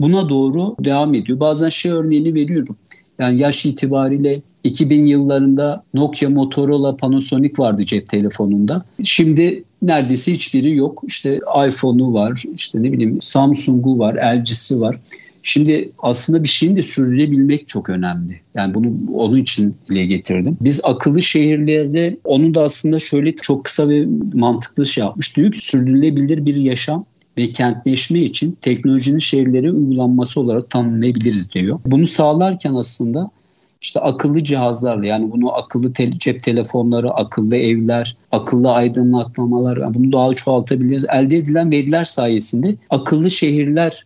buna doğru devam ediyor. Bazen şey örneğini veriyorum. Yani yaş itibariyle 2000 yıllarında Nokia, Motorola, Panasonic vardı cep telefonunda. Şimdi neredeyse hiçbiri yok. İşte iPhone'u var, işte ne bileyim Samsung'u var, LG'si var. Şimdi aslında bir şeyin de sürdürülebilmek çok önemli. Yani bunu onun için dile getirdim. Biz akıllı şehirlerde onu da aslında şöyle çok kısa ve mantıklı şey yapmış. Diyor ki sürdürülebilir bir yaşam ve kentleşme için teknolojinin şehirlere uygulanması olarak tanımlayabiliriz diyor. Bunu sağlarken aslında işte akıllı cihazlarla yani bunu akıllı te- cep telefonları, akıllı evler, akıllı aydınlatmalar yani bunu daha çoğaltabiliriz. Elde edilen veriler sayesinde akıllı şehirler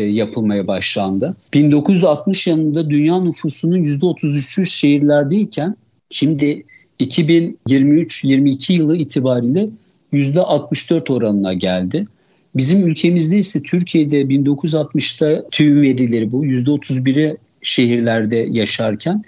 yapılmaya başlandı. 1960 yılında dünya nüfusunun %33'ü şehirlerdeyken şimdi 2023-22 yılı itibariyle %64 oranına geldi. Bizim ülkemizde ise Türkiye'de 1960'ta tüm verileri bu %31'e şehirlerde yaşarken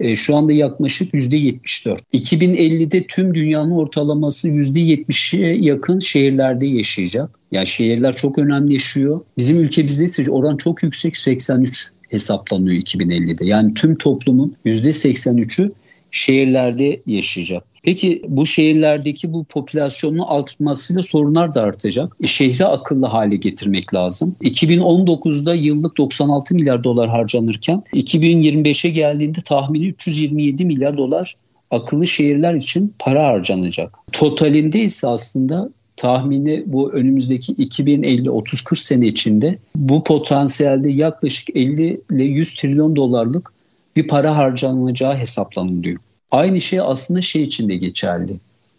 e, şu anda yaklaşık %74. 2050'de tüm dünyanın ortalaması %70'e yakın şehirlerde yaşayacak. Yani şehirler çok önemlileşiyor. Bizim ülkemizde ise oran çok yüksek 83 hesaplanıyor 2050'de. Yani tüm toplumun %83'ü şehirlerde yaşayacak. Peki bu şehirlerdeki bu popülasyonun artmasıyla sorunlar da artacak. E, şehri akıllı hale getirmek lazım. 2019'da yıllık 96 milyar dolar harcanırken 2025'e geldiğinde tahmini 327 milyar dolar akıllı şehirler için para harcanacak. Totalinde ise aslında tahmini bu önümüzdeki 2050-30-40 sene içinde bu potansiyelde yaklaşık 50 ile 100 trilyon dolarlık bir para harcanacağı hesaplanılıyor. Aynı şey aslında şey için de geçerli.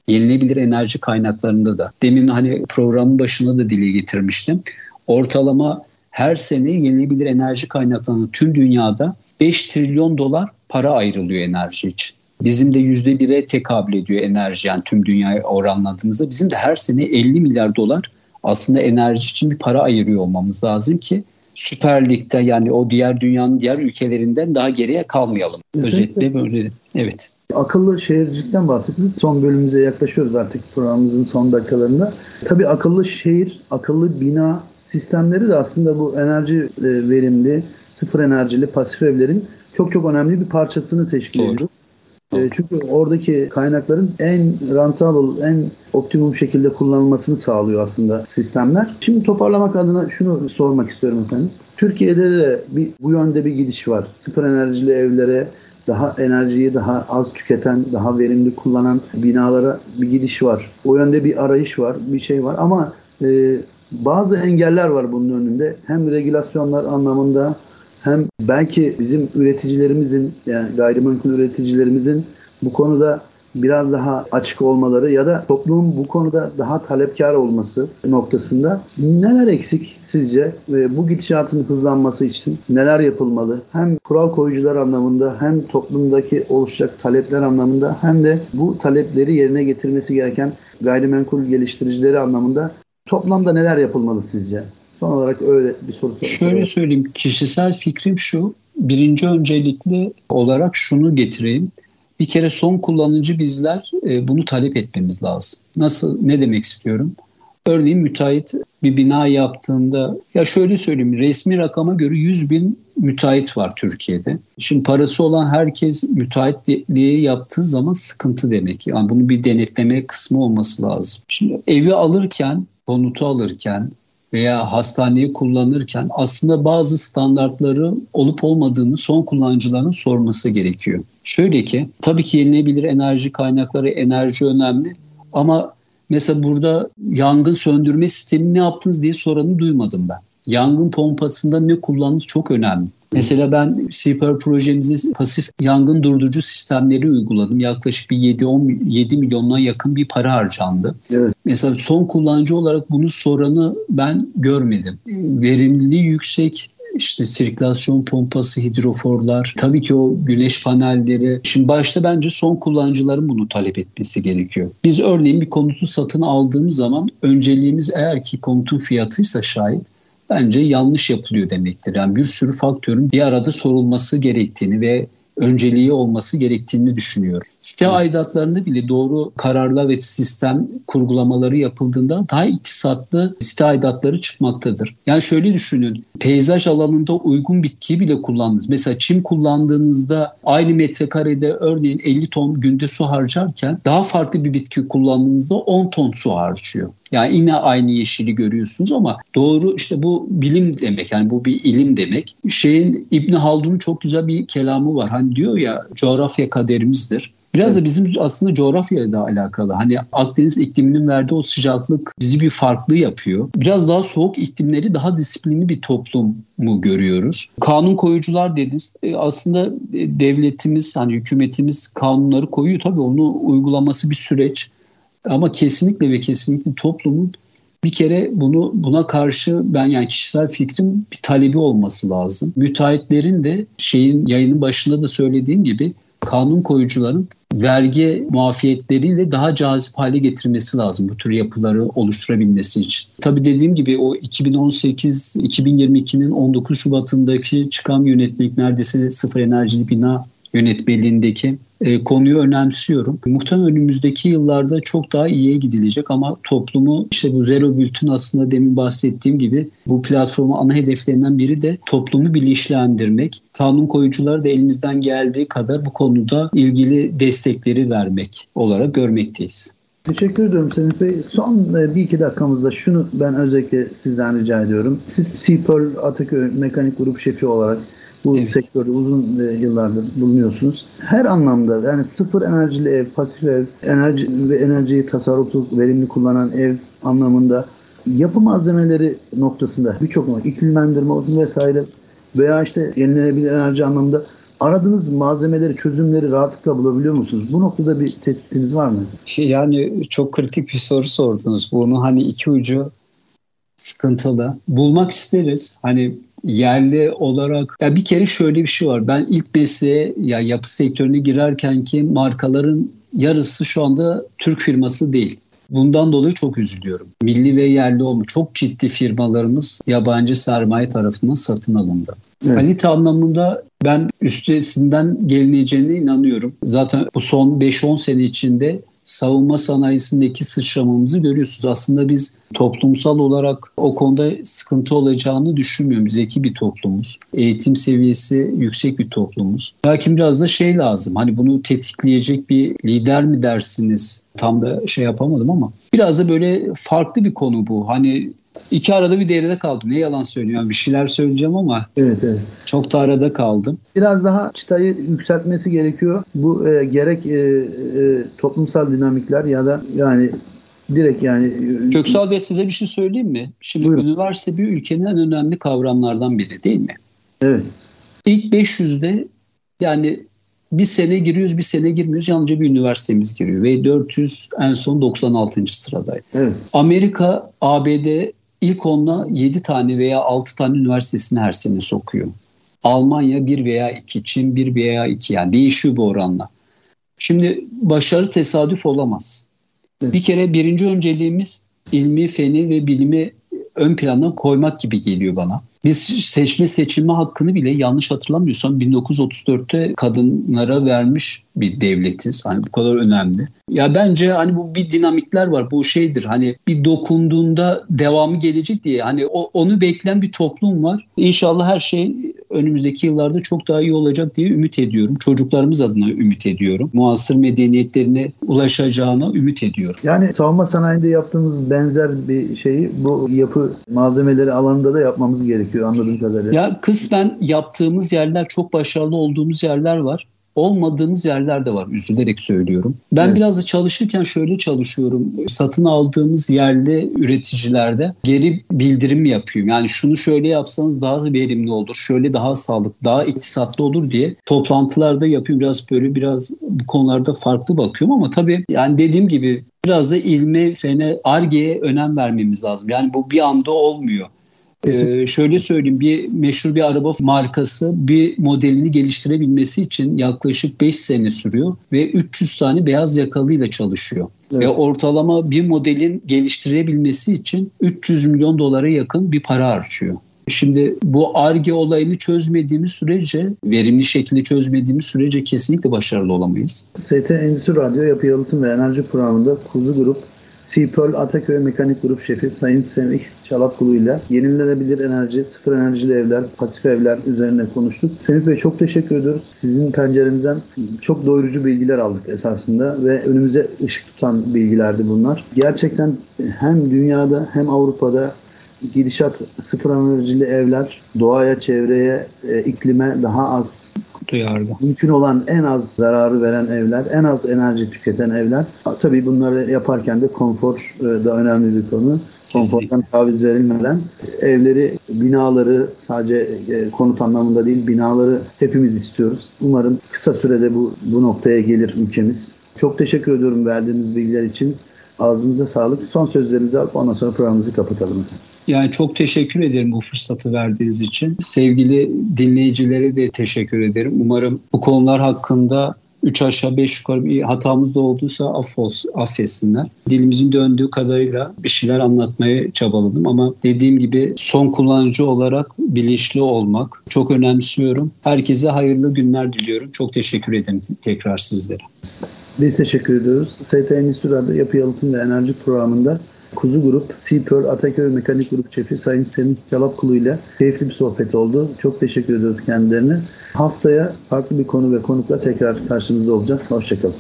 Yenilebilir enerji kaynaklarında da. Demin hani programın başında da dile getirmiştim. Ortalama her sene yenilebilir enerji kaynaklarında tüm dünyada 5 trilyon dolar para ayrılıyor enerji için. Bizim de yüzde bire tekabül ediyor enerji yani tüm dünyaya oranladığımızda. Bizim de her sene 50 milyar dolar aslında enerji için bir para ayırıyor olmamız lazım ki Süper Lig'de yani o diğer dünyanın diğer ülkelerinden daha geriye kalmayalım. Özetle böyle. Evet. Akıllı şehircilikten bahsettiniz. Son bölümümüze yaklaşıyoruz artık programımızın son dakikalarında. Tabii akıllı şehir, akıllı bina sistemleri de aslında bu enerji e, verimli, sıfır enerjili pasif evlerin çok çok önemli bir parçasını teşkil ediyor. E, çünkü oradaki kaynakların en rentable, en optimum şekilde kullanılmasını sağlıyor aslında sistemler. Şimdi toparlamak adına şunu sormak istiyorum efendim. Türkiye'de de bir, bu yönde bir gidiş var. Sıfır enerjili evlere, daha enerjiyi daha az tüketen, daha verimli kullanan binalara bir gidiş var. O yönde bir arayış var, bir şey var ama e, bazı engeller var bunun önünde. Hem regülasyonlar anlamında hem belki bizim üreticilerimizin yani gayrimenkul üreticilerimizin bu konuda biraz daha açık olmaları ya da toplumun bu konuda daha talepkar olması noktasında neler eksik sizce ve bu gidişatın hızlanması için neler yapılmalı? Hem kural koyucular anlamında hem toplumdaki oluşacak talepler anlamında hem de bu talepleri yerine getirmesi gereken gayrimenkul geliştiricileri anlamında toplamda neler yapılmalı sizce? Son olarak öyle bir soru sorayım. Şöyle söyleyeyim. Kişisel fikrim şu. Birinci öncelikli olarak şunu getireyim. Bir kere son kullanıcı bizler e, bunu talep etmemiz lazım. Nasıl, ne demek istiyorum? Örneğin müteahhit bir bina yaptığında ya şöyle söyleyeyim resmi rakama göre 100 bin müteahhit var Türkiye'de. Şimdi parası olan herkes müteahhitliği yaptığı zaman sıkıntı demek. Yani bunu bir denetleme kısmı olması lazım. Şimdi evi alırken, konutu alırken, veya hastaneyi kullanırken aslında bazı standartları olup olmadığını son kullanıcıların sorması gerekiyor. Şöyle ki tabii ki yenilebilir enerji kaynakları enerji önemli ama mesela burada yangın söndürme sistemi ne yaptınız diye soranı duymadım ben. Yangın pompasında ne kullandığınız çok önemli. Mesela ben CPR projemizde pasif yangın durdurucu sistemleri uyguladım. Yaklaşık bir 7-7 milyonuna yakın bir para harcandı. Evet. Mesela son kullanıcı olarak bunu soranı ben görmedim. Verimliliği yüksek, işte sirkülasyon pompası, hidroforlar, tabii ki o güneş panelleri. Şimdi başta bence son kullanıcıların bunu talep etmesi gerekiyor. Biz örneğin bir konutu satın aldığımız zaman önceliğimiz eğer ki konutun fiyatıysa şayet bence yanlış yapılıyor demektir. Yani bir sürü faktörün bir arada sorulması gerektiğini ve önceliği olması gerektiğini düşünüyorum. Site aidatlarında bile doğru kararlar ve sistem kurgulamaları yapıldığında daha iktisatlı site aidatları çıkmaktadır. Yani şöyle düşünün, peyzaj alanında uygun bitkiyi bile kullandınız. Mesela çim kullandığınızda aynı metrekarede örneğin 50 ton günde su harcarken daha farklı bir bitki kullandığınızda 10 ton su harcıyor. Yani yine aynı yeşili görüyorsunuz ama doğru işte bu bilim demek yani bu bir ilim demek. Şeyin İbn Haldun'un çok güzel bir kelamı var. Hani diyor ya coğrafya kaderimizdir. Biraz da bizim aslında coğrafyayla da alakalı. Hani Akdeniz ikliminin verdiği o sıcaklık bizi bir farklı yapıyor. Biraz daha soğuk iklimleri daha disiplinli bir toplum mu görüyoruz? Kanun koyucular dediniz. E, aslında e, devletimiz, hani hükümetimiz kanunları koyuyor. Tabii onu uygulaması bir süreç. Ama kesinlikle ve kesinlikle toplumun bir kere bunu buna karşı ben yani kişisel fikrim bir talebi olması lazım. Müteahhitlerin de şeyin yayının başında da söylediğim gibi kanun koyucuların vergi muafiyetleriyle daha cazip hale getirmesi lazım bu tür yapıları oluşturabilmesi için. Tabii dediğim gibi o 2018-2022'nin 19 Şubat'ındaki çıkan yönetmelik neredeyse sıfır enerjili bina yönetmeliğindeki e, konuyu önemsiyorum. Muhtemelen önümüzdeki yıllarda çok daha iyiye gidilecek ama toplumu işte bu Zero Bült'ün aslında demin bahsettiğim gibi bu platformun ana hedeflerinden biri de toplumu bilinçlendirmek. Kanun koyucular da elimizden geldiği kadar bu konuda ilgili destekleri vermek olarak görmekteyiz. Teşekkür ediyorum Semih Bey. Son e, bir iki dakikamızda şunu ben özellikle sizden rica ediyorum. Siz CPERL Ataköy Mekanik Grup Şefi olarak bu evet. sektörde uzun e, yıllardır bulunuyorsunuz. Her anlamda yani sıfır enerjili ev, pasif ev, enerji ve enerjiyi tasarruflu, verimli kullanan ev anlamında yapı malzemeleri noktasında birçok iklimlendirme olsun vesaire veya işte yenilenebilir enerji anlamında aradığınız malzemeleri, çözümleri rahatlıkla bulabiliyor musunuz? Bu noktada bir tespitiniz var mı? Şey, yani çok kritik bir soru sordunuz. Bunu hani iki ucu sıkıntılı. Bulmak isteriz. Hani yerli olarak ya bir kere şöyle bir şey var. Ben ilk mesleğe ya yapı sektörüne girerken ki markaların yarısı şu anda Türk firması değil. Bundan dolayı çok üzülüyorum. Milli ve yerli olma çok ciddi firmalarımız yabancı sermaye tarafından satın alındı. Evet. Kalite anlamında ben üstesinden gelineceğine inanıyorum. Zaten bu son 5-10 sene içinde savunma sanayisindeki sıçramamızı görüyorsunuz. Aslında biz toplumsal olarak o konuda sıkıntı olacağını düşünmüyorum. Zeki bir toplumuz. Eğitim seviyesi yüksek bir toplumuz. Lakin biraz da şey lazım. Hani bunu tetikleyecek bir lider mi dersiniz? Tam da şey yapamadım ama biraz da böyle farklı bir konu bu. Hani İki arada bir devrede kaldım. Ne yalan söylüyorum. Bir şeyler söyleyeceğim ama evet, evet. çok da arada kaldım. Biraz daha çıtayı yükseltmesi gerekiyor. Bu e, gerek e, e, toplumsal dinamikler ya da yani direkt yani e, Köksal Bey size bir şey söyleyeyim mi? Şimdi Buyurun. üniversite bir ülkenin en önemli kavramlardan biri değil mi? Evet. İlk 500'de yani bir sene giriyoruz bir sene girmiyoruz yalnızca bir üniversitemiz giriyor ve 400 en son 96. sıradaydı. Evet. Amerika, ABD ilk onla 7 tane veya 6 tane üniversitesini her sene sokuyor. Almanya 1 veya 2, Çin 1 veya 2 yani değişiyor bu oranla. Şimdi başarı tesadüf olamaz. Evet. Bir kere birinci önceliğimiz ilmi, feni ve bilimi ön plana koymak gibi geliyor bana. Biz seçme seçilme hakkını bile yanlış hatırlamıyorsam 1934'te kadınlara vermiş bir devletiz. Hani bu kadar önemli. Ya bence hani bu bir dinamikler var. Bu şeydir hani bir dokunduğunda devamı gelecek diye hani o, onu bekleyen bir toplum var. İnşallah her şey önümüzdeki yıllarda çok daha iyi olacak diye ümit ediyorum. Çocuklarımız adına ümit ediyorum. Muasır medeniyetlerine ulaşacağına ümit ediyorum. Yani savunma sanayinde yaptığımız benzer bir şeyi bu yapı malzemeleri alanında da yapmamız gerekiyor anladığım kadarıyla. Ya kısmen yaptığımız yerler çok başarılı olduğumuz yerler var. Olmadığımız yerler de var. Üzülerek söylüyorum. Ben evet. biraz da çalışırken şöyle çalışıyorum. Satın aldığımız yerli üreticilerde geri bildirim yapıyorum. Yani şunu şöyle yapsanız daha verimli olur. Şöyle daha sağlıklı, daha iktisatlı olur diye toplantılarda yapıyorum. Biraz böyle biraz bu konularda farklı bakıyorum ama tabii yani dediğim gibi biraz da ilme, fene, argeye önem vermemiz lazım. Yani bu bir anda olmuyor. Ee, şöyle söyleyeyim bir meşhur bir araba markası bir modelini geliştirebilmesi için yaklaşık 5 sene sürüyor ve 300 tane beyaz yakalıyla çalışıyor. Evet. Ve ortalama bir modelin geliştirebilmesi için 300 milyon dolara yakın bir para harcıyor. Şimdi bu ARGE olayını çözmediğimiz sürece, verimli şekilde çözmediğimiz sürece kesinlikle başarılı olamayız. ST Endüstri Radyo Yapı Yalıtım ve Enerji Programı'nda Kuzu Grup Sipol Ataköy Mekanik Grup Şefi Sayın Semih Çalakkulu ile yenilenebilir enerji, sıfır enerjili evler, pasif evler üzerine konuştuk. Semih Bey çok teşekkür ediyoruz. Sizin pencerenizden çok doyurucu bilgiler aldık esasında ve önümüze ışık tutan bilgilerdi bunlar. Gerçekten hem dünyada hem Avrupa'da gidişat sıfır enerjili evler doğaya, çevreye, e, iklime daha az duyarlı. Mümkün olan en az zararı veren evler, en az enerji tüketen evler. Tabii bunları yaparken de konfor e, da önemli bir konu. Konfordan taviz verilmeden evleri, binaları sadece e, konut anlamında değil binaları hepimiz istiyoruz. Umarım kısa sürede bu, bu noktaya gelir ülkemiz. Çok teşekkür ediyorum verdiğiniz bilgiler için. Ağzınıza sağlık. Son sözlerinizi alıp ondan sonra programımızı kapatalım. Yani çok teşekkür ederim bu fırsatı verdiğiniz için. Sevgili dinleyicilere de teşekkür ederim. Umarım bu konular hakkında 3 aşağı 5 yukarı bir hatamız da olduysa affos, affetsinler. Dilimizin döndüğü kadarıyla bir şeyler anlatmaya çabaladım ama dediğim gibi son kullanıcı olarak bilinçli olmak çok önemsiyorum. Herkese hayırlı günler diliyorum. Çok teşekkür ederim tekrar sizlere. Biz teşekkür ediyoruz. ST Endüstri Yapı Yalıtım ve Enerji programında Kuzu Grup, Seapearl Ataköy Mekanik Grup Şefi Sayın Semih Çalapkulu ile keyifli bir sohbet oldu. Çok teşekkür ediyoruz kendilerine. Haftaya farklı bir konu ve konukla tekrar karşınızda olacağız. Hoşçakalın.